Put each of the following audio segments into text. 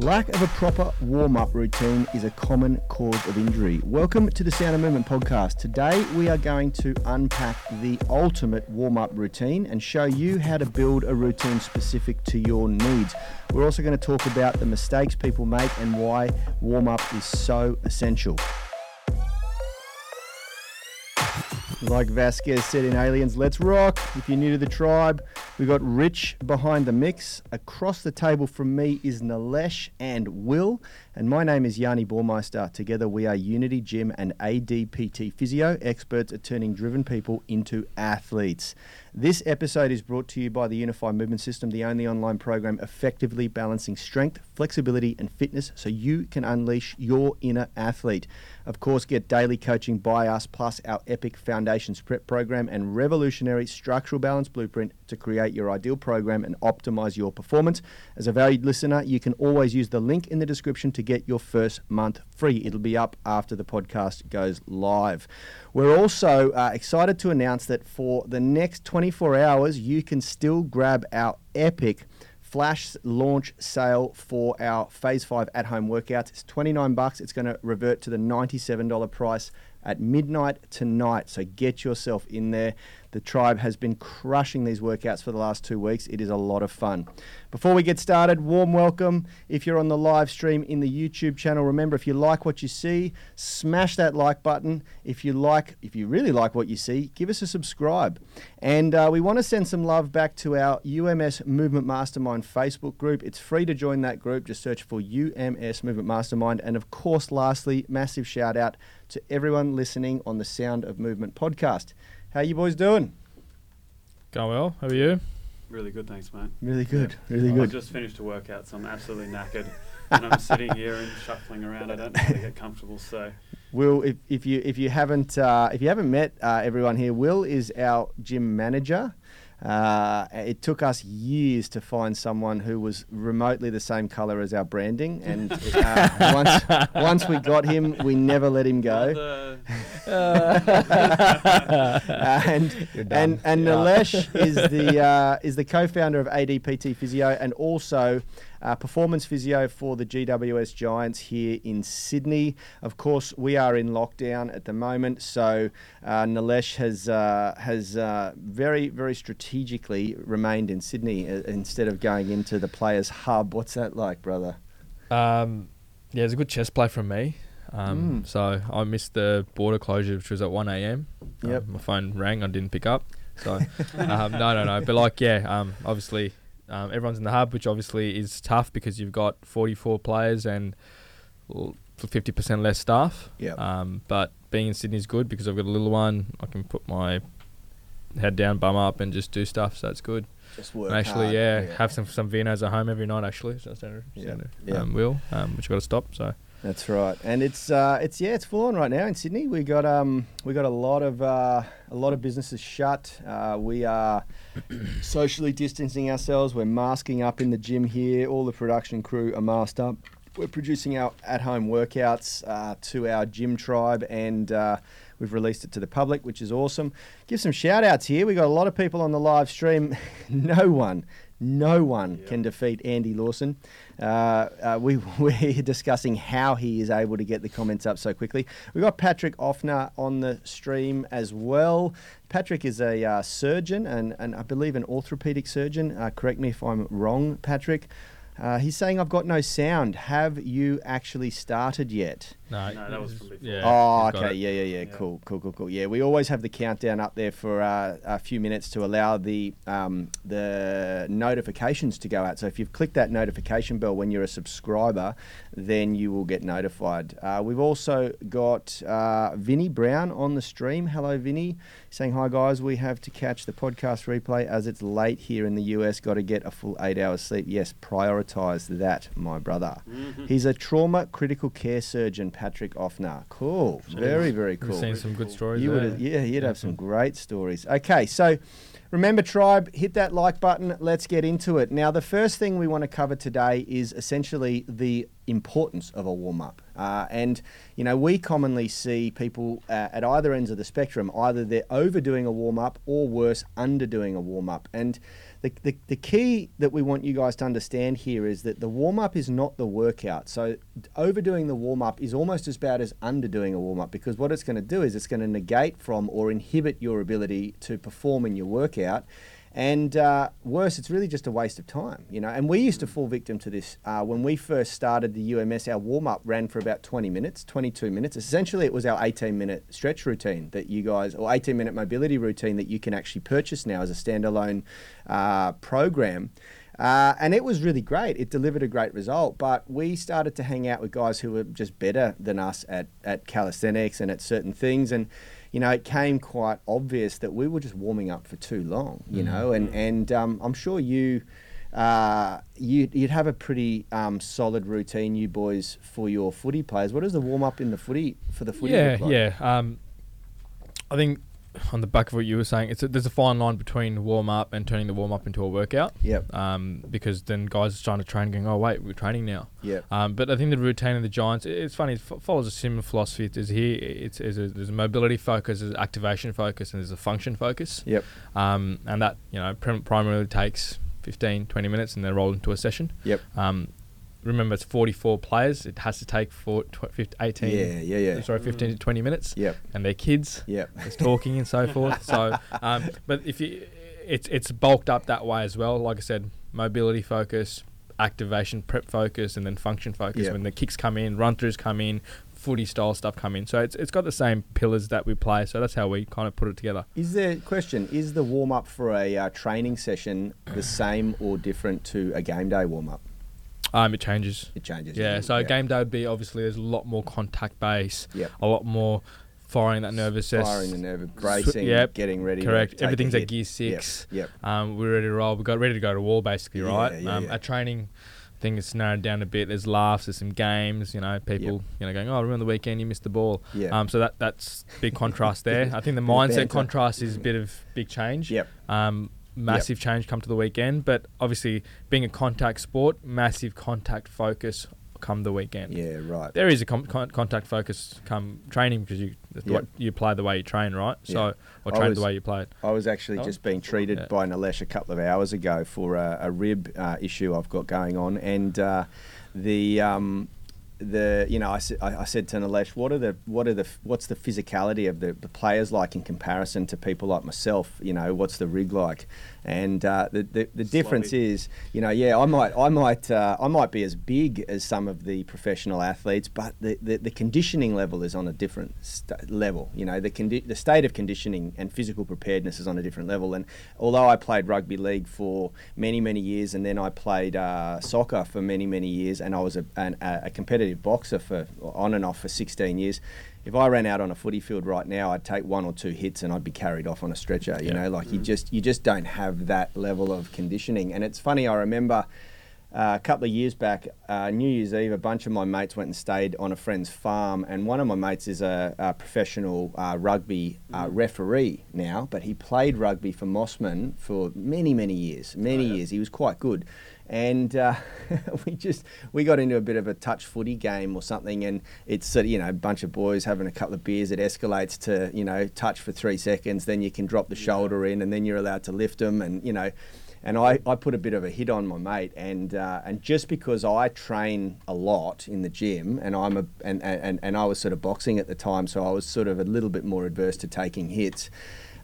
Lack of a proper warm up routine is a common cause of injury. Welcome to the Sound of Movement podcast. Today we are going to unpack the ultimate warm up routine and show you how to build a routine specific to your needs. We're also going to talk about the mistakes people make and why warm up is so essential. Like Vasquez said in Aliens, let's rock. If you're new to the tribe, we got Rich behind the mix. Across the table from me is Nilesh and Will. And my name is Yanni Bormeister. Together we are Unity Gym and ADPT Physio, experts at turning driven people into athletes. This episode is brought to you by the Unified Movement System, the only online program effectively balancing strength, flexibility, and fitness so you can unleash your inner athlete. Of course, get daily coaching by us, plus our epic Foundations Prep program and revolutionary structural balance blueprint to create your ideal program and optimize your performance. As a valued listener, you can always use the link in the description to get your first month free. It'll be up after the podcast goes live. We're also uh, excited to announce that for the next 24 hours, you can still grab our epic flash launch sale for our phase 5 at home workouts it's 29 bucks it's going to revert to the $97 price at midnight tonight so get yourself in there the tribe has been crushing these workouts for the last two weeks. It is a lot of fun. Before we get started, warm welcome. If you're on the live stream in the YouTube channel, remember if you like what you see, smash that like button. If you like, if you really like what you see, give us a subscribe. And uh, we want to send some love back to our UMS Movement Mastermind Facebook group. It's free to join that group. Just search for UMS Movement Mastermind. And of course, lastly, massive shout out to everyone listening on the Sound of Movement podcast. How you boys doing? Going well. How are you? Really good, thanks, mate. Really good. Yeah. Really I good. just finished a workout, so I'm absolutely knackered. and I'm sitting here and shuffling around. I don't know how to get comfortable. So, Will, if, if you if you haven't uh, if you haven't met uh, everyone here, Will is our gym manager. Uh, it took us years to find someone who was remotely the same color as our branding, and uh, once once we got him, we never let him go. and and and Nilesh is the uh, is the co-founder of ADPT Physio and also uh, performance physio for the GWS Giants here in Sydney. Of course, we are in lockdown at the moment, so uh, Nilesh has uh, has uh, very very strategically remained in Sydney uh, instead of going into the players' hub. What's that like, brother? Um, yeah, it's a good chess play from me. Um, Mm. So I missed the border closure, which was at 1 a.m. Um, my phone rang, I didn't pick up. So um, no, no, no. But like, yeah, um, obviously um, everyone's in the hub, which obviously is tough because you've got 44 players and 50% less staff. Yep. Um, but being in Sydney is good because I've got a little one. I can put my head down, bum up, and just do stuff. So that's good. Just work And actually, hard. yeah, have some some vinos at home every night. Actually, so standard, Yeah, standard yeah. Um, will, um, which got to stop. So That's right, and it's uh, it's yeah, it's full on right now in Sydney. We got um we got a lot of uh, a lot of businesses shut. Uh, we are socially distancing ourselves. We're masking up in the gym here. All the production crew are masked up. We're producing our at-home workouts uh, to our gym tribe, and uh, we've released it to the public, which is awesome. Give some shout-outs here. We got a lot of people on the live stream. no one, no one Yeah. can defeat Andy Lawson. Uh, uh, we, we're discussing how he is able to get the comments up so quickly. We've got Patrick Offner on the stream as well. Patrick is a uh, surgeon and, and I believe an orthopedic surgeon. Uh, correct me if I'm wrong, Patrick. Uh, he's saying, I've got no sound. Have you actually started yet? No, No, that was from before. Yeah, oh, okay. Yeah, yeah, yeah, Yeah. Cool, cool, cool, cool. Yeah, we always have the countdown up there for uh, a few minutes to allow the um, the notifications to go out. So if you've clicked that notification bell when you're a subscriber, then you will get notified. Uh, we've also got uh, Vinny Brown on the stream. Hello, Vinny. Saying hi, guys. We have to catch the podcast replay as it's late here in the US. Got to get a full eight hours sleep. Yes, prioritize that, my brother. Mhm. He's a trauma critical care surgeon, Patrick Offner. Cool. Very, very cool. We've seen some good stories. You there. would, yeah, you'd have some great stories. Okay, so remember, tribe, hit that like button. Let's get into it. Now, the first thing we want to cover today is essentially the importance of a warm up. Uh, and, you know, we commonly see people uh, at either ends of the spectrum. Either they're overdoing a warm up or worse, underdoing a warm up. And the, the, the key that we want you guys to understand here is that the warm up is not the workout. So overdoing the warm up is almost as bad as underdoing a warm up because what it's going to do is it's going to negate from or inhibit your ability to perform in your workout. And uh, worse, it's really just a waste of time, you know. And we used to fall victim to this uh, when we first started the UMS. Our warm up ran for about 20 minutes, 22 minutes. Essentially, it was our 18 minute stretch routine that you guys, or 18 minute mobility routine that you can actually purchase now as a standalone uh, program. Uh, and it was really great. It delivered a great result. But we started to hang out with guys who were just better than us at, at calisthenics and at certain things. And you know, it came quite obvious that we were just warming up for too long, you mm-hmm. know, and and um, I'm sure you. Uh, you, would have a pretty um, solid routine, you boys, for your footy players. What is the warm up in the footy for the footy? Yeah, like? yeah. Um, I think on the back of what you were saying, it's a, there's a fine line between warm up and turning the warm up into a workout. Yep. Um, because then guys are trying to train, going, oh wait, we're training now. Yeah. Um, but I think the routine of the Giants, it's funny, it follows a similar philosophy. It's here, it's, it's a, there's a mobility focus, there's activation focus, and there's a function focus. Yep. Um, and that you know prim- primarily takes 15, 20 minutes, and then roll into a session. Yep. Um, remember it's 44 players. It has to take for tw- 15, 18. Yeah, yeah, yeah. Sorry, 15 mm. to 20 minutes. Yep. And their kids. Yep. There's talking and so forth. So, um, but if you, it's it's bulked up that way as well. Like I said, mobility focus, activation prep focus, and then function focus. Yep. When the kicks come in, run throughs come in, footy style stuff come in. So it's it's got the same pillars that we play. So that's how we kind of put it together. Is there question? Is the warm up for a uh, training session the same or different to a game day warm up? Um, it changes. It changes. Yeah. So yeah. game day would be obviously there's a lot more contact base. Yeah. A lot more firing that nervousness. Firing the nerve, bracing, yep. getting ready. Correct. Everything's at gear six. Yep. yep. Um, we're ready to roll. We got ready to go to war basically, yeah, right? Yeah, um, yeah. Our training thing is narrowed down a bit. There's laughs. There's some games. You know, people yep. you know going, oh, remember the weekend you missed the ball. Yeah. Um, so that that's big contrast there. I think the mindset contrast is a bit of big change. Yep. Um, massive yep. change come to the weekend. But obviously, being a contact sport, massive contact focus come the weekend. Yeah, right. There is a com- con- contact focus come training because you yep. you play the way you train, right? So yep. or train was, the way you play it. I was actually oh. just being treated yeah. by Nilesh a couple of hours ago for a, a rib uh, issue I've got going on, and uh, the um, the you know I, I said to Nilesh, what are the what are the what's the physicality of the, the players like in comparison to people like myself? You know, what's the rig like? And uh, the the, the difference is, you know, yeah, I might I might uh, I might be as big as some of the professional athletes, but the, the, the conditioning level is on a different st- level. You know, the condi- the state of conditioning and physical preparedness is on a different level. And although I played rugby league for many many years, and then I played uh, soccer for many many years, and I was a, an, a competitive boxer for on and off for 16 years if I ran out on a footy field right now, I'd take one or two hits and I'd be carried off on a stretcher. You yeah. know, like mm. you just you just don't have that level of conditioning. And it's funny. I remember uh, a couple of years back, uh, New Year's Eve, a bunch of my mates went and stayed on a friend's farm, and one of my mates is a, a professional uh, rugby uh, mm. referee now, but he played rugby for Mosman for many, many years. Many oh, yeah. years. He was quite good and uh, we just we got into a bit of a touch footy game or something, and it's you know a bunch of boys having a couple of beers. It escalates to you know touch for three seconds, then you can drop the shoulder in, and then you're allowed to lift them, and you know. And I, I put a bit of a hit on my mate, and uh, and just because I train a lot in the gym, and I'm a and, and, and I was sort of boxing at the time, so I was sort of a little bit more adverse to taking hits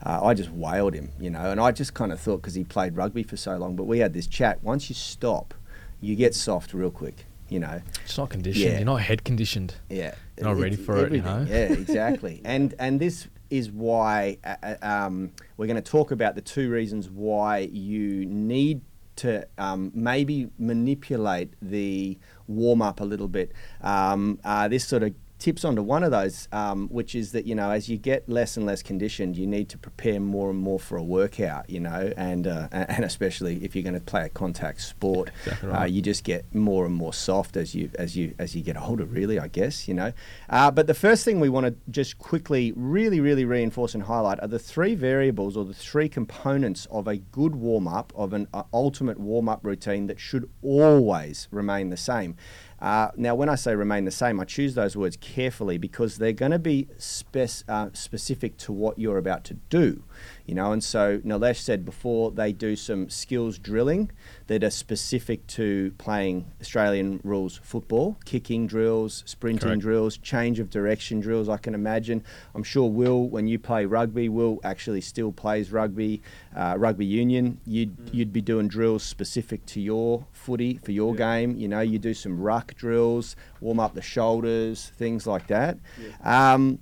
uh, I just wailed him, you know, and I just kind of thought because he played rugby for so long. But we had this chat. Once you stop, you get soft real quick, you know. It's not conditioned. Yeah. You're not head conditioned. Yeah. You're not ready for everything. it, you know. yeah, exactly. and and this is why uh, uh um, we're going to talk about the two reasons why you need to um, maybe manipulate the warm up a little bit. Um, uh, this sort of tips onto one of those, um, which is that you know as you get less and less conditioned, you need to prepare more and more for a workout. You know, and uh, and especially if you're going to play a contact sport, exactly uh, right. uh, you just get more and more soft as you as you as you get older. Really, I guess you know. Uh, but the first thing we want to just quickly, really, really reinforce and highlight are the three variables or the three components of a good warm up of an uh, ultimate warm up routine that should always remain the same. Uh, now, when I say remain the same, I choose those words carefully because they're going to be spec- uh, specific to what you're about to do. You know. And so Nilesh said before they do some skills drilling that are specific to playing Australian rules football, kicking drills, sprinting Correct. drills, change of direction drills. I can imagine. I'm sure Will, when you play rugby, Will actually still plays rugby, uh, rugby union. You'd you'd be doing drills specific to your footy for your Yeah. game. You know, you do some ruck drills, warm up the shoulders, things like that. Yeah. Um,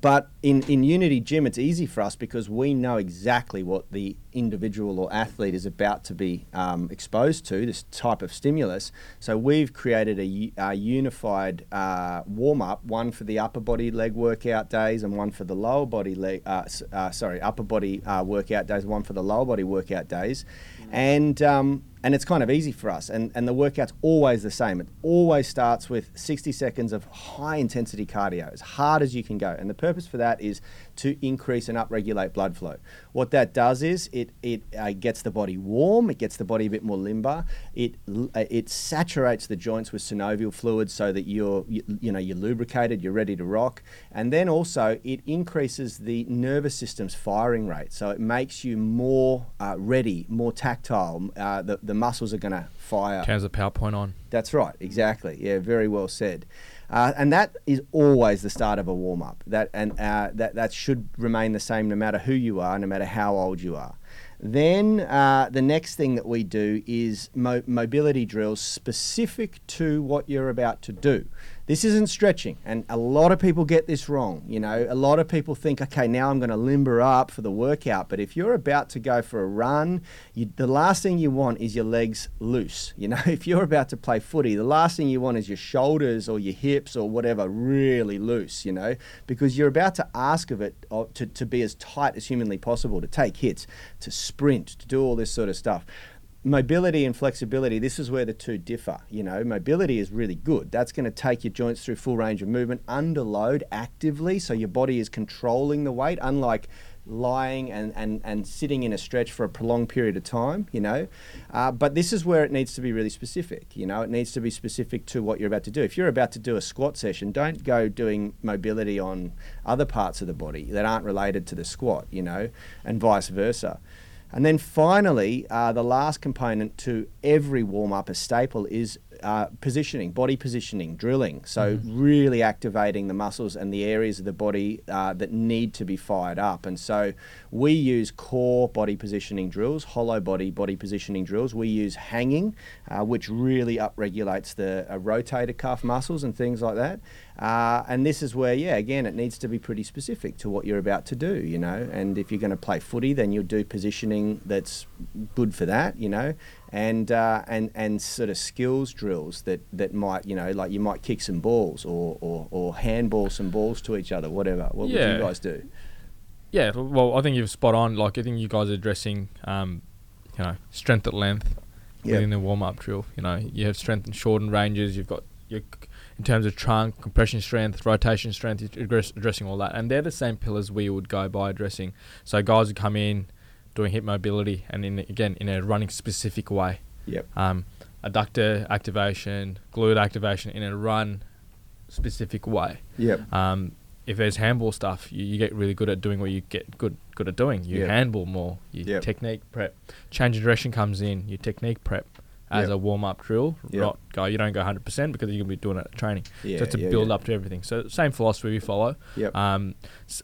but in, in Unity Gym, it's easy for us because we know exactly what the individual or athlete is about to be um, exposed to, this type of stimulus. So we've created a unified uh, warm up, one for the upper body leg workout days and one for the lower body leg, uh, uh, sorry, upper body uh, workout days, one for the lower body workout days. And, um, and it's kind of easy for us. And, and the workout's always the same. It always starts with 60 seconds of high intensity cardio, as hard as you can go. And the purpose for that is to increase and upregulate blood flow. What that does is it, it uh, gets the body warm, it gets the body a bit more limber, it, uh, it saturates the joints with synovial fluid so that you're, you, you know, you're lubricated, you're ready to rock. And then also it increases the nervous system's firing rate. So it makes you more uh, ready, more tactile. Uh, the, the muscles are going to fire. Turns the PowerPoint on. That's right, exactly. Yeah, very well said. Uh, and that is always the start of a warm up. That and uh, that that should remain the same no matter who you are, no matter how old you are. Then uh, the next thing that we do is mo- mobility drills specific to what you're about to do. This isn't stretching, and a lot of people get this wrong. You know, a lot of people think, okay, now I'm going to limber up for the workout. But if you're about to go for a run, you, the last thing you want is your legs loose. You know, if you're about to play footy, the last thing you want is your shoulders or your hips or whatever really loose. You know, because you're about to ask of it uh, to, to be as tight as humanly possible, to take hits, to sprint, to do all this sort of stuff mobility and flexibility this is where the two differ you know. Mobility is really good. That's going to take your joints through full range of movement under load actively so your body is controlling the weight unlike lying and, and, and sitting in a stretch for a prolonged period of time you know. Uh, but this is where it needs to be really specific you know. It needs to be specific to what you're about to do. If you're about to do a squat session don't go doing mobility on other parts of the body that aren't related to the squat you know and vice versa and then finally, uh, the last component to every warm up, a staple, is uh, positioning, body positioning, drilling. So, really activating the muscles and the areas of the body uh, that need to be fired up. And so, we use core body positioning drills, hollow body body positioning drills. We use hanging, uh, which really upregulates the uh, rotator cuff muscles and things like that. Uh, and this is where, yeah, again, it needs to be pretty specific to what you're about to do, you know. And if you're going to play footy, then you'll do positioning that's good for that, you know, and uh, and and sort of skills drills that that might, you know, like you might kick some balls or or, or handball some balls to each other, whatever. What would Yeah. you guys do? Yeah, well, I think you've spot on. Like, I think you guys are addressing, um, you know, strength at length Yeah. within the warm up drill. You know, you have strength and shortened ranges. You've got your, in terms of trunk, compression strength, rotation strength, you're address, addressing all that, and they're the same pillars we would go by addressing. So guys would come in doing hip mobility, and in again in a running specific way. Yep. Um, adductor activation, glute activation in a run specific way. Yep. Um, if there's handball stuff, you, you get really good at doing what you get good good at doing. You Yep. handball more. Your Yep. technique prep, change of direction comes in. Your technique prep as Yep. a warm up drill. Yep. Not go. You don't go 100 percent because you're gonna be doing it at training. Yeah. so it's to yeah, build yeah. up to everything. So same philosophy we follow. Yep. Um,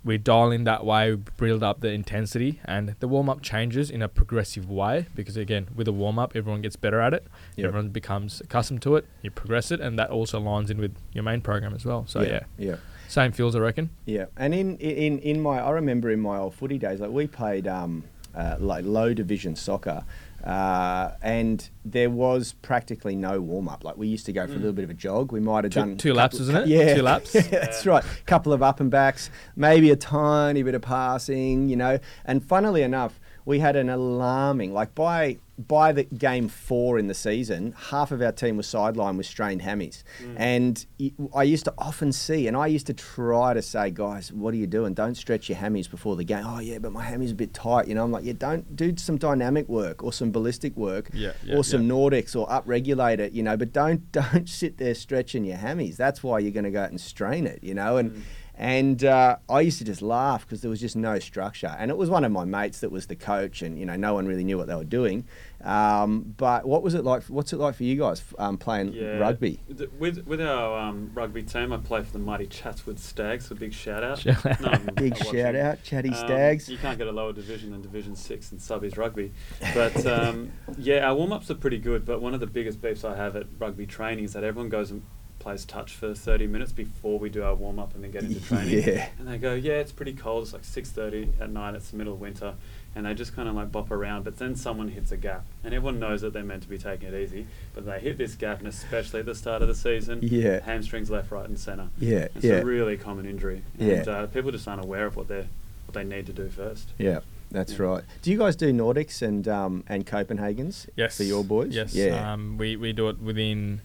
we dial in that way, we build up the intensity, and the warm up changes in a progressive way because again, with a warm up, everyone gets better at it. Yep. Everyone becomes accustomed to it. You progress it, and that also lines in with your main program as well. So yeah, Yeah. same feels, I reckon. Yeah, and in in in my I remember in my old footy days, like we played um, uh, like low division soccer, uh, and there was practically no warm up. Like we used to go for a little bit of a jog. We might have Two- done two laps, couple- isn't it? Yeah, Two laps? Yeah, that's right. A Couple of up and backs, maybe a tiny bit of passing, you know. And funnily enough, we had an alarming like by by the game four in the season, half of our team was sidelined with strained hammies, and I used to often see, and I used to try to say, guys, what are you doing? Don't stretch your hammies before the game. Oh yeah, but my hammy's a bit tight. You know, I'm like, yeah, don't do some dynamic work or some ballistic work, Yeah, yeah, or some yeah. Nordics or upregulate it. You know, but don't don't sit there stretching your hammies. That's why you're going to go out and strain it. You know, and And uh, I used to just laugh because there was just no structure. And it was one of my mates that was the coach, and you know, no one really knew what they were doing. Um, but what was it like? What's it like for you guys um, playing Yeah. rugby? With with our um, rugby team, I play for the mighty Chatswood Stags. So big shout out. Shout out. None Big are watching. shout out, Chatty Um, Stags. You can't get a lower division than Division Six in subbies rugby, but um, yeah, our warm ups are pretty good. But one of the biggest beefs I have at rugby training is that everyone goes and plays touch for 30 minutes before we do our warm up and then get into training. Yeah. And they go, yeah, it's pretty cold. It's like 6:30 at night. It's the middle of winter, and they just kind of like bop around. But then someone hits a gap, and everyone knows that they're meant to be taking it easy, but they hit this gap, and especially at the start of the season, Yeah. hamstrings left, right, and centre. Yeah, It's yeah. a really common injury, Yeah. and uh, people just aren't aware of what they what they need to do first. Yeah, that's Yeah. right. Do you guys do Nordics and um, and Copenhagen's Yes. for your boys? Yes. Yeah. Um, we, we do it within.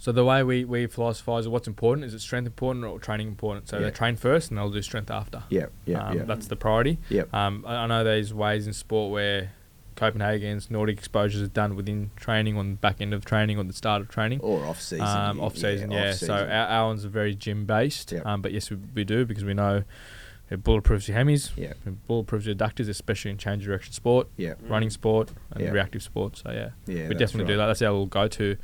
So the way we, we philosophize what's important is it strength important or training important. So Yeah. they train first and they'll do strength after. yeah, yeah, um, yeah. That's the priority. Yep. Um, I, I know there's ways in sport where Copenhagen's Nordic exposures are done within training on the back end of training or the start of training. or off season. Um, off season, yeah. So our, our ones are very gym based. Yep. Um, but yes, we, we do because we know it bulletproofs your hammies, Yeah. it bulletproofs your adductors, especially in change direction sport, yeah, running sport, and Yeah. reactive sport. So yeah, yeah. we definitely do that. That's our little go to.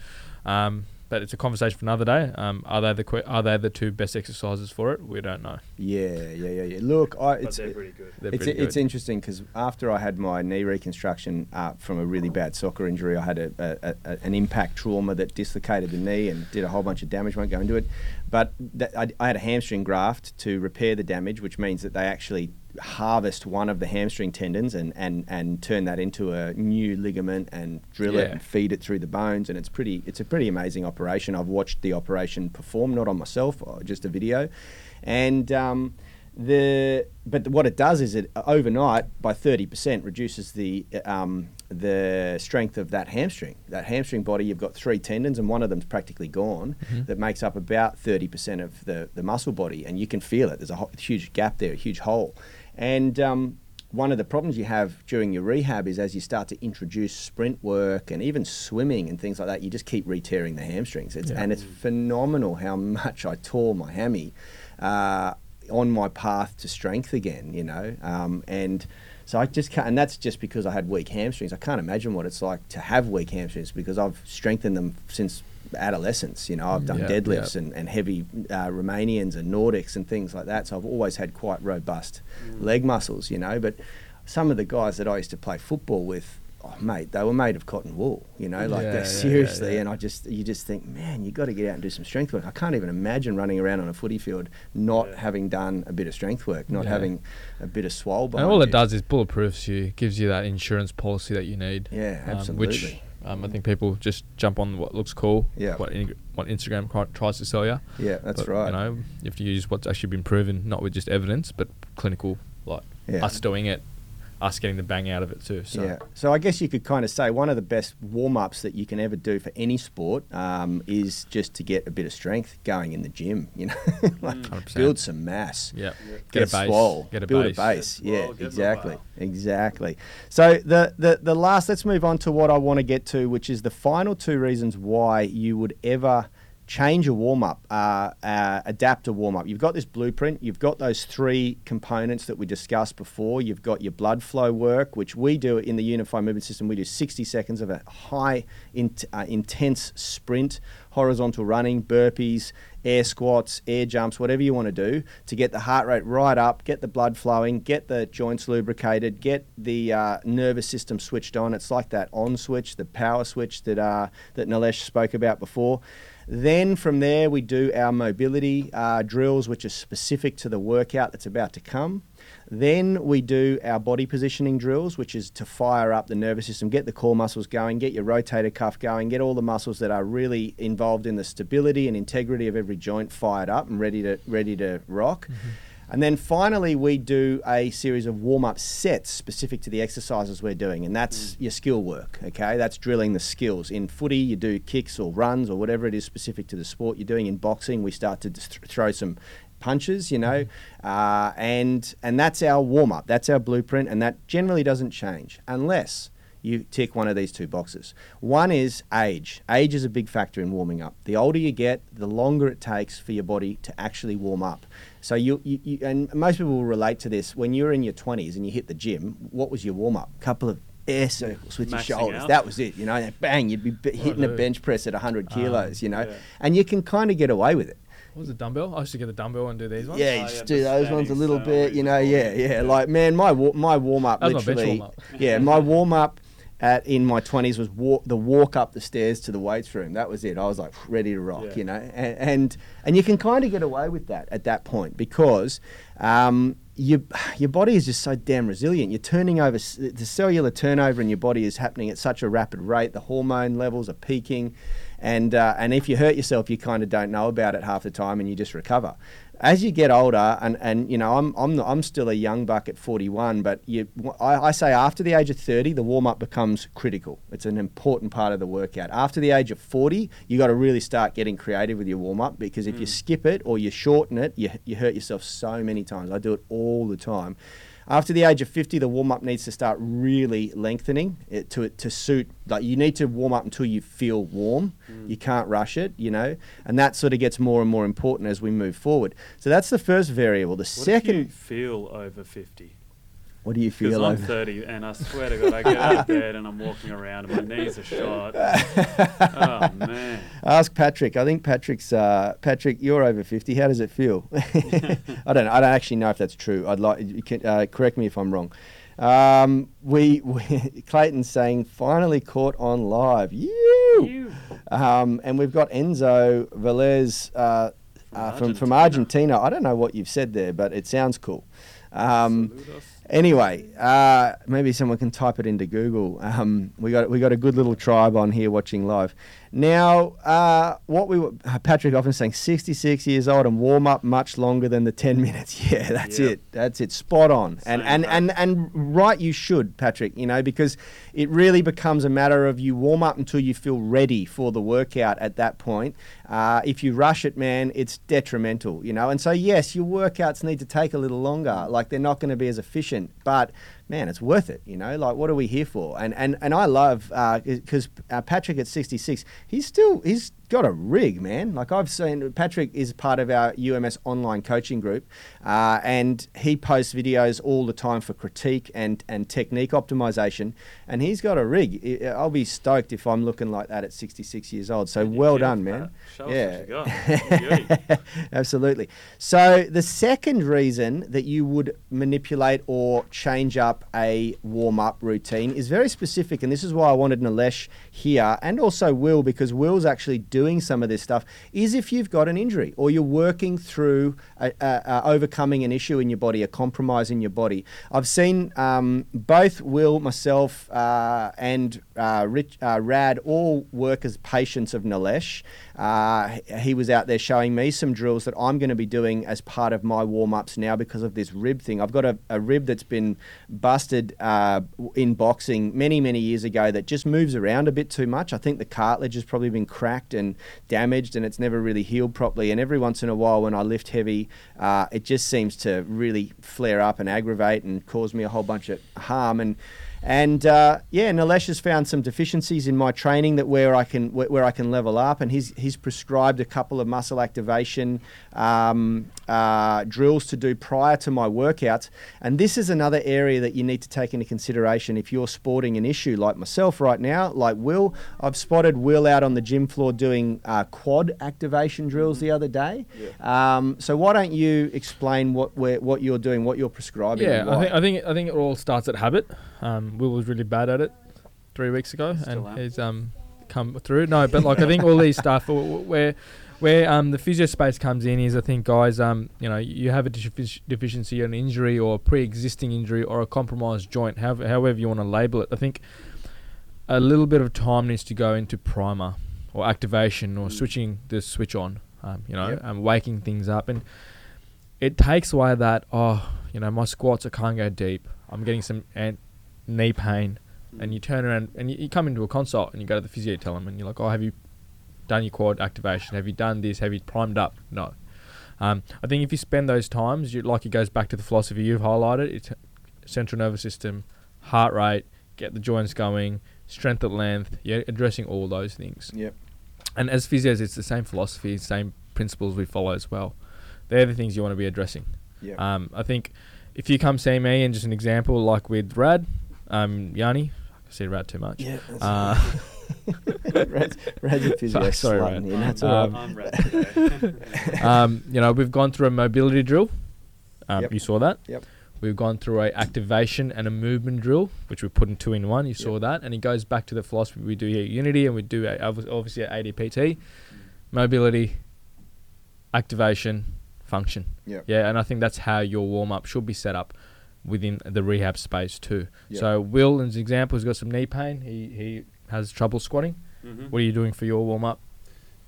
Um, but it's a conversation for another day. Um, are they the que- are they the two best exercises for it? We don't know. Yeah, yeah, yeah, yeah. Look, I, But it's they're pretty good. They're it's pretty it's good. interesting because after I had my knee reconstruction uh, from a really bad soccer injury, I had a, a, a, an impact trauma that dislocated the knee and did a whole bunch of damage. Won't go into it, but that, I, I had a hamstring graft to repair the damage, which means that they actually harvest one of the hamstring tendons and, and, and turn that into a new ligament and drill it and feed it through the bones. And it's pretty it's a pretty amazing operation. I've watched the operation perform, not on myself, uh, just a video, and um, the but what it does is it uh, overnight by 30% reduces the um, the strength of that hamstring. That hamstring body, you've got three tendons and one of them's practically gone. That makes up about 30% of the the muscle body, and you can feel it. There's a ho- huge gap there, a huge hole, and um, one of the problems you have during your rehab is as you start to introduce sprint work and even swimming and things like that, you just keep re-tearing the hamstrings. It's, Yeah. And it's phenomenal how much I tore my hammy uh, on my path to strength again, you know. Um, and so I just can't, and that's just because I had weak hamstrings. I can't imagine what it's like to have weak hamstrings because I've strengthened them since adolescence. You know, I've done Yeah, deadlifts yeah. and, and heavy uh, Romanians and Nordics and things like that. So I've always had quite robust leg muscles, you know. But some of the guys that I used to play football with, oh, mate, they were made of cotton wool, you know, like Yeah, yeah, seriously. yeah. And I just, you just think, man, you got to get out and do some strength work. I can't even imagine running around on a footy field not having done a bit of strength work, not having a bit of swole And all it you. does is bulletproofs you, gives you that insurance policy that you need. Yeah, um, absolutely. which um, I think people just jump on what looks cool. Yeah. What in, what Instagram cri- tries to sell you. Yeah, that's But, right. You know, you have to use what's actually been proven, not with just evidence, but clinical, like us doing it, us getting the bang out of it too. So Yeah. So I guess you could kind of say one of the best warm ups that you can ever do for any sport um, is just to get a bit of strength going in the gym. You know, like 100%. build some mass. yeah, Yeah. get, a base, swole, get a build base. a base. Get Yeah, swole, exactly, exactly. So the, the the last, let's move on to what I want to get to, which is the final two reasons why you would ever change a warm up, uh, uh, adapt a warm up. You've got this blueprint. You've got those three components that we discussed before. You've got your blood flow work, which we do in the Unified Movement System. We do 60 seconds of a high, int- uh, intense sprint, horizontal running, burpees, air squats, air jumps, whatever you want to do to get the heart rate right up, get the blood flowing, get the joints lubricated, get the uh, nervous system switched on. It's like that on switch, the power switch that uh, that Nilesh spoke about before. Then from there, we do our mobility uh, drills, which are specific to the workout that's about to come. Then we do our body positioning drills, which is to fire up the nervous system, get the core muscles going, get your rotator cuff going, get all the muscles that are really involved in the stability and integrity of every joint fired up and ready to ready to rock. And then finally, we do a series of warm up sets specific to the exercises we're doing, and that's your skill work. Okay, that's drilling the skills. In footy, you do kicks or runs or whatever it is specific to the sport you're doing. In boxing, we start to th- throw some punches, you know, uh, and and that's our warm up. That's our blueprint, and that generally doesn't change unless you tick one of these two boxes. One is age. Age is a big factor in warming up. The older you get, the longer it takes for your body to actually warm up. So you, you, you and most people will relate to this. When you're in your 20s and you hit the gym, what was your warm up? A couple of air circles with Maxing your shoulders. out. That was it. You know, and bang, you'd be b- hitting a bench press at 100 kilos. you know, yeah. and you can kind of get away with it. What was the dumbbell? I used to get the dumbbell and do these ones. Yeah, you Oh, just yeah, do those ones a little style bit, you know. Yeah, yeah. yeah. Like man, my wa- my warm up That was my bench literally. warm-up. yeah, my warm up at in my twenties was walk, the walk up the stairs to the weights room. That was it. I was like ready to rock, Yeah. you know. And, and and you can kind of get away with that at that point because. Um, your, your body is just so damn resilient. You're turning over, the cellular turnover in your body is happening at such a rapid rate. The hormone levels are peaking. And, uh, and if you hurt yourself, you kind of don't know about it half the time and you just recover. As you get older, and, and you know, I'm, I'm, I'm still a young buck at 41, but you, I, I say after the age of 30, the warm up becomes critical. It's an important part of the workout. After the age of 40, you got to really start getting creative with your warm up because if you mm. skip it or you shorten it, you, you hurt yourself so many times. I do it all the time. After the age of 50, the warm up needs to start really lengthening it to to suit. Like you need to warm up until you feel warm. Mm. You can't rush it, you know, and that sort of gets more and more important as we move forward. So that's the first variable. The What second, feel over 50? What do you feel? Because? I'm 30 and I swear to God, I get out of bed and I'm walking around and my knees are shot. oh, man. Ask Patrick. I think Patrick's uh, Patrick. You're over fifty. How does it feel? I don't. know. I don't actually know if that's true. I'd like. You can uh, correct me if I'm wrong. Um, we, we Clayton's saying finally caught on live. You. Um, and we've got Enzo Velez uh, uh, from from Argentina. I don't know what you've said there, but it sounds cool. Um, Salute us. Anyway, uh, maybe someone can type it into Google. Um, we got we got a good little tribe on here watching live. Now, uh, what we were, Patrick Offner saying, 66 years old and warm up much longer than the 10 minutes. Yeah, that's Yep. it. That's it. Spot on. And Same and, and and right, you should, Patrick. You know, because it really becomes a matter of you warm up until you feel ready for the workout. At that point, uh, if you rush it, man, it's detrimental. You know, and so yes, your workouts need to take a little longer. Like they're not going to be as efficient, but man, it's worth it. You know, like what are we here for? And and and I love because uh, Patrick at 66, he's still he's got a rig, man. Like I've seen, Patrick is part of our UMS online coaching group, uh, and he posts videos all the time for critique and and technique optimization. And he's got a rig. I'll be stoked if I'm looking like that at 66 years old. So well done, man. that. Show us yeah. what you got. Absolutely. So the second reason that you would manipulate or change up a warm-up routine is very specific, and this is why I wanted Nilesh here, and also Will, because Will's actually doing some of this stuff. Is if you've got an injury or you're working through a, a, a overcoming an issue in your body, a compromise in your body. I've seen um, both Will, myself, uh, and uh, Rich, uh, Rad all work as patients of Nilesh. Uh, he was out there showing me some drills that I'm going to be doing as part of my warm ups now because of this rib thing. I've got a, a rib that's been busted uh, in boxing many, many years ago that just moves around a bit too much. I think the cartilage has probably been cracked and damaged and it's never really healed properly. And every once in a while, when I lift heavy, uh, it just seems to really flare up and aggravate and cause me a whole bunch of harm. And and uh, yeah, Nilesh has found some deficiencies in my training that where I can where, where I can level up, and he's he's prescribed a couple of muscle activation um, uh, drills to do prior to my workouts. And this is another area that you need to take into consideration if you're sporting an issue like myself right now, like Will. I've spotted Will out on the gym floor doing uh, quad activation drills the other day. Um, so why don't you explain what we're, what you're doing, what you're prescribing? Yeah, I think I think I think it all starts at habit. Um, Will was really bad at it three weeks ago, Still am. and he's um come through. No, but like I think all these stuff where where um the physio space comes in is I think guys um you know you have a defi- deficiency, an injury, or a pre-existing injury, or a compromised joint, however however you want to label it. I think a little bit of time needs to go into primer or activation or Mm. switching the switch on. Um, you know, Yep. um, waking things up and it takes away that oh you know my squats I can't go deep. I'm getting some knee pain, and you turn around and you, you come into a consult and you go to the physio, tell them, and you're like, oh, have you done your quad activation? Have you done this? Have you primed up? No. Um, I think if you spend those times, you, like it goes back to the philosophy you've highlighted. It's central nervous system, heart rate, get the joints going, strength at length. You're addressing all those things. Yep. And as physios, it's the same philosophy, same principles we follow as well. They're the things you want to be addressing. Yep. Um, I think if you come see me and just an example like with Rad, um, Yanni, I say Rad too much. yeah. that's Uh, Rad's, Rad's a physio Sorry, sorry, Rad. and that's I'm, Um, right. I'm red um, you know, we've gone through a mobility drill. Um, Yep. You saw that. Yep. We've gone through a activation and a movement drill, which we put in two in one. You saw Yep. that, and it goes back to the philosophy we do here at Unity, and we do a, obviously at ADPT, mobility, activation, function. Yep. Yeah, and I think that's how your warm up should be set up within the rehab space too. Yep. So Will, as an example, has got some knee pain. He he has trouble squatting. Mhm. What are you doing for your warm up?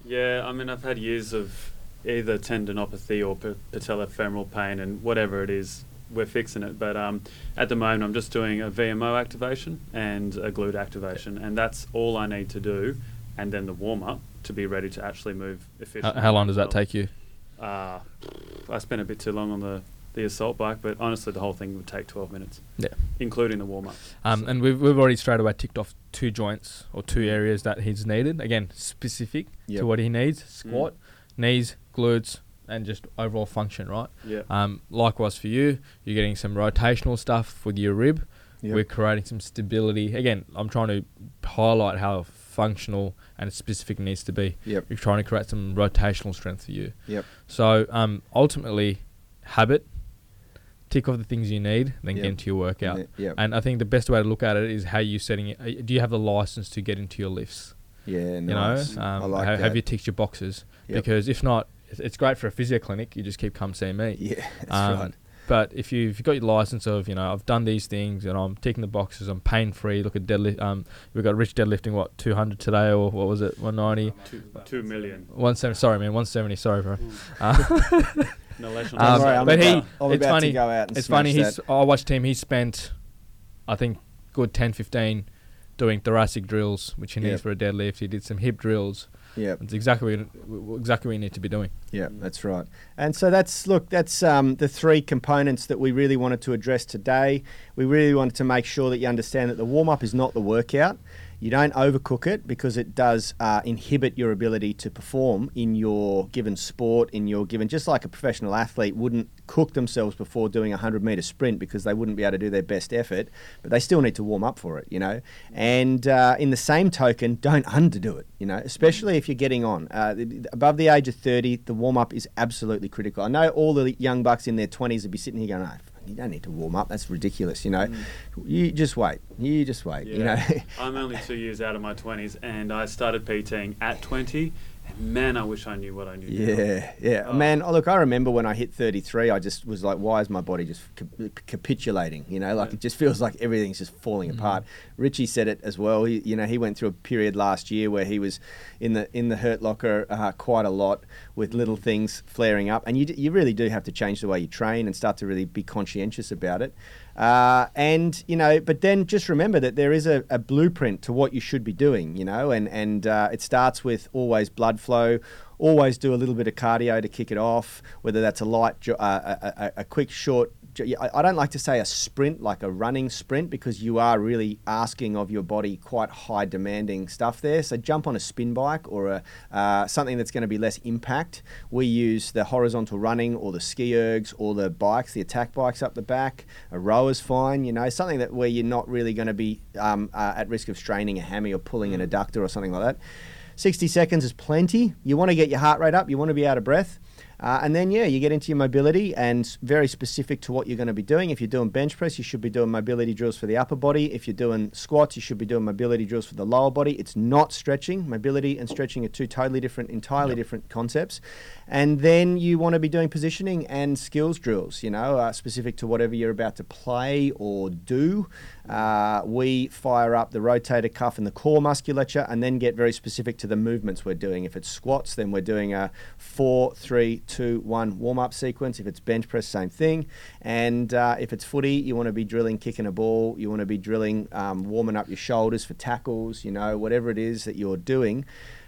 Yeah, I mean, I've had years of either tendinopathy or pa- patellofemoral pain, and whatever it is, we're fixing it. But um, at the moment, I'm just doing a VMO activation and a glute activation, and that's all I need to do, and then the warm up to be ready to actually move efficiently. how long does that take you? Uh, I spent a bit too long on the, the assault bike, but honestly, the whole thing would take 12 minutes. Yeah. Including the warm up. Um, and we've, we've already straight away ticked off two joints or two areas that he's needed. Again, specific Yep. to what he needs squat, knees, glutes, and just overall function, right? Yeah. Um, likewise for you, you're getting some rotational stuff with your rib. Yep. We're creating some stability. Again, I'm trying to highlight how functional and specific it needs to be. Yep. We're trying to create some rotational strength for you. Yep. So um, ultimately, habit, tick off the things you need, then Yep. get into your workout. Yep. And I think the best way to look at it is how you setting it. uh, Do you have the license to get into your lifts? yeah. You know, um, I like ha- that. have you ticked your boxes? Yep. Because if not, it's- it's great for a physio clinic. You just keep come see me. Yeah. That's Um, right. But if you if you've got your license of you know I've done these things and I'm ticking the boxes, I'm pain free. Look at deadlift. Um, we've got Rich deadlifting what 200 today or what was it 190, Two, two million. 170. Sorry man, 170. Sorry bro. Mm. Uh, No, let's Don't not Um, I'm but that. he, I'm it's funny- go out it's funny. He's. I watched him. He spent, I think, good 10, 15 doing thoracic drills, which he needs Yep. for a deadlift. He did some hip drills. Yeah. It's exactly what, you- exactly what you need to be doing. Yeah, that's right. And so that's look, that's um, the three components that we really wanted to address today. We really wanted to make sure that you understand that the warm up is not the workout. You don't overcook it because it does uh, inhibit your ability to perform in your given sport, in your given, just like a professional athlete wouldn't cook themselves before doing a 100 meter sprint because they wouldn't be able to do their best effort, but they still need to warm up for it, you know. And uh, in the same token, don't underdo it, you know, especially if you're getting on. Uh, above the age of 30, the warm up is absolutely critical. I know all the young bucks in their 20s would be sitting here going, oh, you don't need to warm up. That's ridiculous, you know. Mm. You just wait. You just wait, you know. I'm only two years out of my 20s, and I started PTing at 20. Man, I wish I knew what I knew. now. Yeah, yeah, Oh. man. Oh, look, I remember when I hit 33, I just was like, why is my body just capitulating? You know, like Yeah. it just feels like everything's just falling Mhm. apart. Richie said it as well. He, you know, he went through a period last year where he was in the in the hurt locker uh, quite a lot with little things flaring up, and you d- you really do have to change the way you train and start to really be conscientious about it. Uh, and you know, but then just remember that there is a, a blueprint to what you should be doing. You know, and and uh, it starts with always blood flow. Always do a little bit of cardio to kick it off, whether that's a light, jo- uh, a, a, a quick, short. I don't like to say a sprint, like a running sprint, because you are really asking of your body quite high demanding stuff there. So jump on a spin bike or a, uh, something that's going to be less impact. We use the horizontal running or the ski ergs or the bikes, the attack bikes up the back. A rower's fine, you know, something that where you're not really going to be um, uh, at risk of straining a hammy or pulling an adductor or something like that. 60 seconds is plenty. You want to get your heart rate up, you want to be out of breath. Uh, and then, yeah, you get into your mobility and very specific to what you're going to be doing. If you're doing bench press, you should be doing mobility drills for the upper body. If you're doing squats, you should be doing mobility drills for the lower body. It's not stretching. Mobility and stretching are two totally different, entirely different concepts. And then you want to be doing positioning and skills drills, you know, uh, specific to whatever you're about to play or do. Uh, we fire up the rotator cuff and the core musculature and then get very specific to the movements we're doing. If it's squats, then we're doing a four, three, two, one warm up sequence. If it's bench press, same thing. And uh, if it's footy, you want to be drilling, kicking a ball. You want to be drilling, um, warming up your shoulders for tackles, you know, whatever it is that you're doing.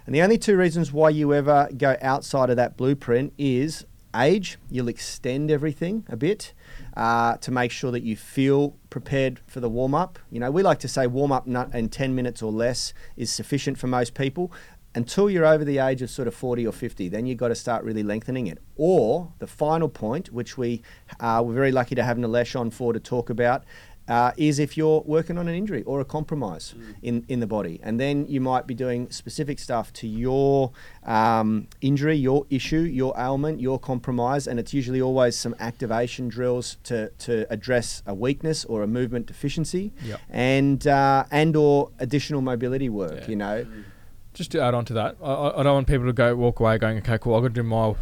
And the only two reasons why you ever go outside of that blueprint is age, you'll extend everything a bit uh, to make sure that you feel prepared for the warm up. You know, we like to say warm up in 10 minutes or less is sufficient for most people. Until you're over the age of sort of 40 or 50, then you've got to start really lengthening it. Or the final point, which we uh, we're very lucky to have Nilesh on for to talk about, uh, is if you're working on an injury or a compromise mm. in, in the body. And then you might be doing specific stuff to your um, injury, your issue, your ailment, your compromise. And it's usually always some activation drills to, to address a weakness or a movement deficiency yep. and, uh, and or additional mobility work, yeah. you know. Mm. Just to add on to that, I, I don't want people to go walk away going, okay, cool, I've got to do my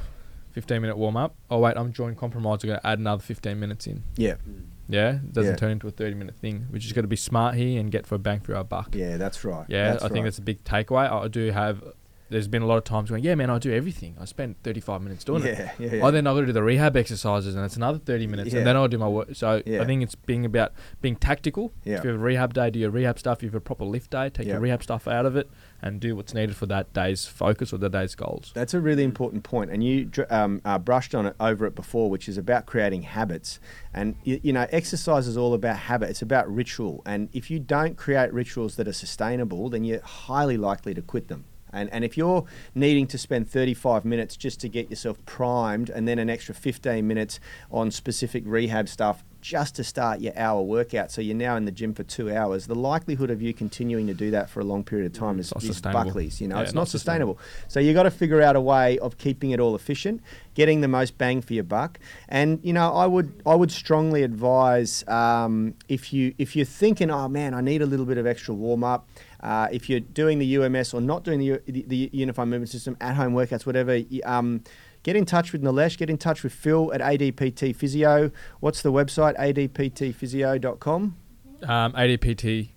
15 minute warm up. Oh, wait, I'm joining compromise. I'm going to add another 15 minutes in. Yeah. Mm. Yeah, it doesn't yeah. turn into a 30 minute thing. We just got to be smart here and get for a bang for our buck. Yeah, that's right. Yeah, that's I think that's a big takeaway. I do have. There's been a lot of times going, yeah, man, I do everything. I spend 35 minutes doing yeah, it. Yeah, yeah. Oh, then I've got to do the rehab exercises, and it's another 30 minutes, yeah. and then I'll do my work. So yeah. I think it's being about being tactical. Yeah. If you have a rehab day, do your rehab stuff. If you have a proper lift day, take your rehab stuff out of it and do what's needed for that day's focus or the day's goals. That's a really important point, and you um, uh, brushed on it over it before, which is about creating habits. And you, you, know, exercise is all about habit. It's about ritual, and if you don't create rituals that are sustainable, then you're highly likely to quit them. And, and if you're needing to spend 35 minutes just to get yourself primed and then an extra 15 minutes on specific rehab stuff just to start your hour workout, so you're now in the gym for two hours, the likelihood of you continuing to do that for a long period of time is, is Buckley's. You know, yeah, it's not, not sustainable. sustainable. So you've got to figure out a way of keeping it all efficient, getting the most bang for your buck. And you know, I would I would strongly advise um, if you if you're thinking, oh man, I need a little bit of extra warm up. Uh, if you're doing the UMS or not doing the, the, the Unified Movement System at home workouts, whatever. Um, get in touch with Nilesh, get in touch with Phil at ADPT Physio. What's the website? adptphysio.com? Um, ADPT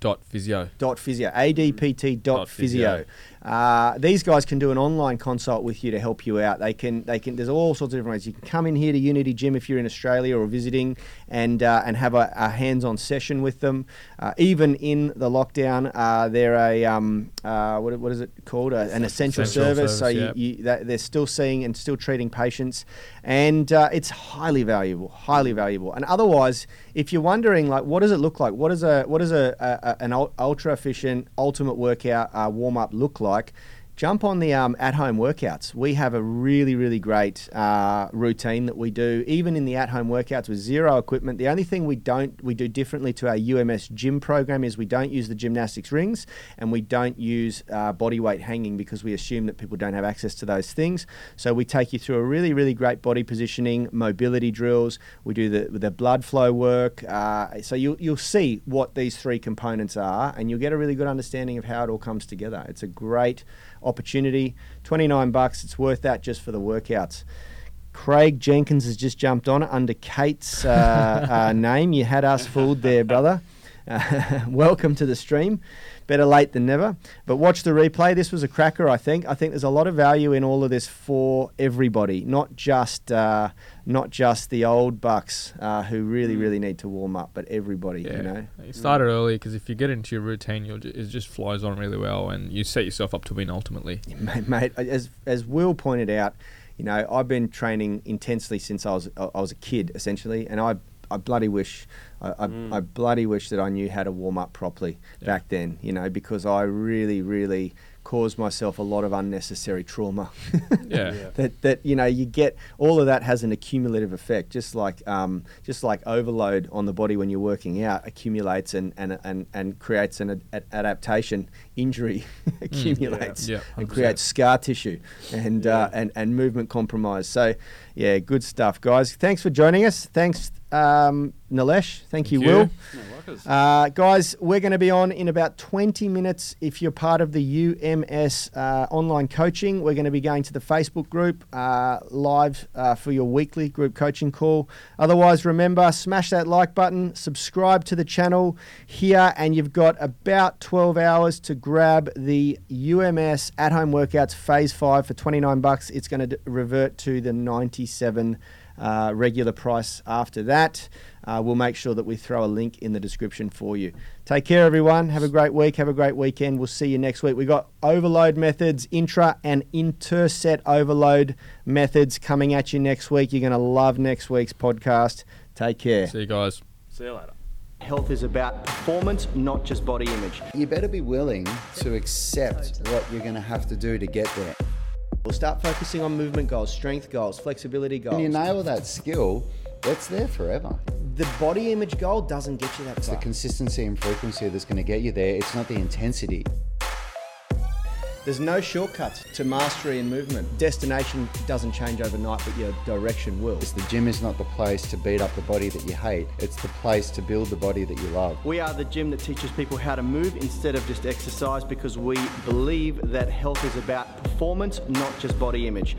dot physio dot physio adpt dot physio uh, these guys can do an online consult with you to help you out. They can, they can. There's all sorts of different ways. You can come in here to Unity Gym if you're in Australia or visiting, and uh, and have a, a, hands-on session with them. Uh, even in the lockdown, uh, they're a um, uh, what, what is it called? an essential, essential service. service. So yeah. you, you, they're still seeing and still treating patients, and uh, it's highly valuable, highly valuable. And otherwise, if you're wondering like, what does it look like? What does a what does a, a an ultra efficient ultimate workout warm up look like? Like, jump on the um, at-home workouts. We have a really, really great uh, routine that we do, even in the at-home workouts with zero equipment. The only thing we don't we do differently to our UMS gym program is we don't use the gymnastics rings and we don't use uh, body weight hanging because we assume that people don't have access to those things. So we take you through a really, really great body positioning, mobility drills. We do the the blood flow work. Uh, so you'll you'll see what these three components are, and you'll get a really good understanding of how it all comes together. It's a great opportunity. 29 bucks, it's worth that just for the workouts. Craig Jenkins has just jumped on it under Kate's uh, uh, name. You had us fooled there, brother. Uh, welcome to the stream. Better late than never. But watch the replay. This was a cracker, I think. I think there's a lot of value in all of this for everybody, not just uh, not just the old bucks uh, who really, really need to warm up, but everybody. Yeah. You know, you started early because if you get into your routine, you'll ju- it just flies on really well, and you set yourself up to win ultimately. mate, mate, as as Will pointed out, you know, I've been training intensely since I was I was a kid, essentially, and I I bloody wish I, I, mm. I, bloody wish that I knew how to warm up properly yeah. back then, you know, because I really, really caused myself a lot of unnecessary trauma. yeah. yeah. That that you know you get all of that has an accumulative effect, just like um, just like overload on the body when you're working out accumulates and and and, and creates an ad- adaptation. Injury accumulates mm, yeah. Yeah, and creates scar tissue and uh, and and movement compromise. So yeah, good stuff, guys. Thanks for joining us. Thanks um, Nilesh. Thank, Thank you, you, Will. uh, guys, we're going to be on in about 20 minutes. If you're part of the UMS uh, online coaching, we're going to be going to the Facebook group uh, live uh, for your weekly group coaching call. Otherwise, remember, smash that like button, subscribe to the channel here, and you've got about 12 hours to grab the UMS at home workouts phase five for 29 bucks. It's going to revert to the 97 uh, regular price after that. Uh, we'll make sure that we throw a link in the description for you. Take care, everyone. Have a great week. Have a great weekend. We'll see you next week. We've got overload methods, intra and interset overload methods coming at you next week. You're going to love next week's podcast. Take care. See you guys. See you later. Health is about performance, not just body image. You better be willing to accept what you're going to have to do to get there. We'll start focusing on movement goals, strength goals, flexibility goals. When you nail that skill, it's there forever. the body image goal doesn't get you that It's the consistency and frequency that's going to get you there. It's not the intensity. There's no shortcuts to mastery and movement. Destination doesn't change overnight, but your direction will. It's the gym is not the place to beat up the body that you hate. It's the place to build the body that you love. We are the gym that teaches people how to move instead of just exercise because we believe that health is about performance, not just body image.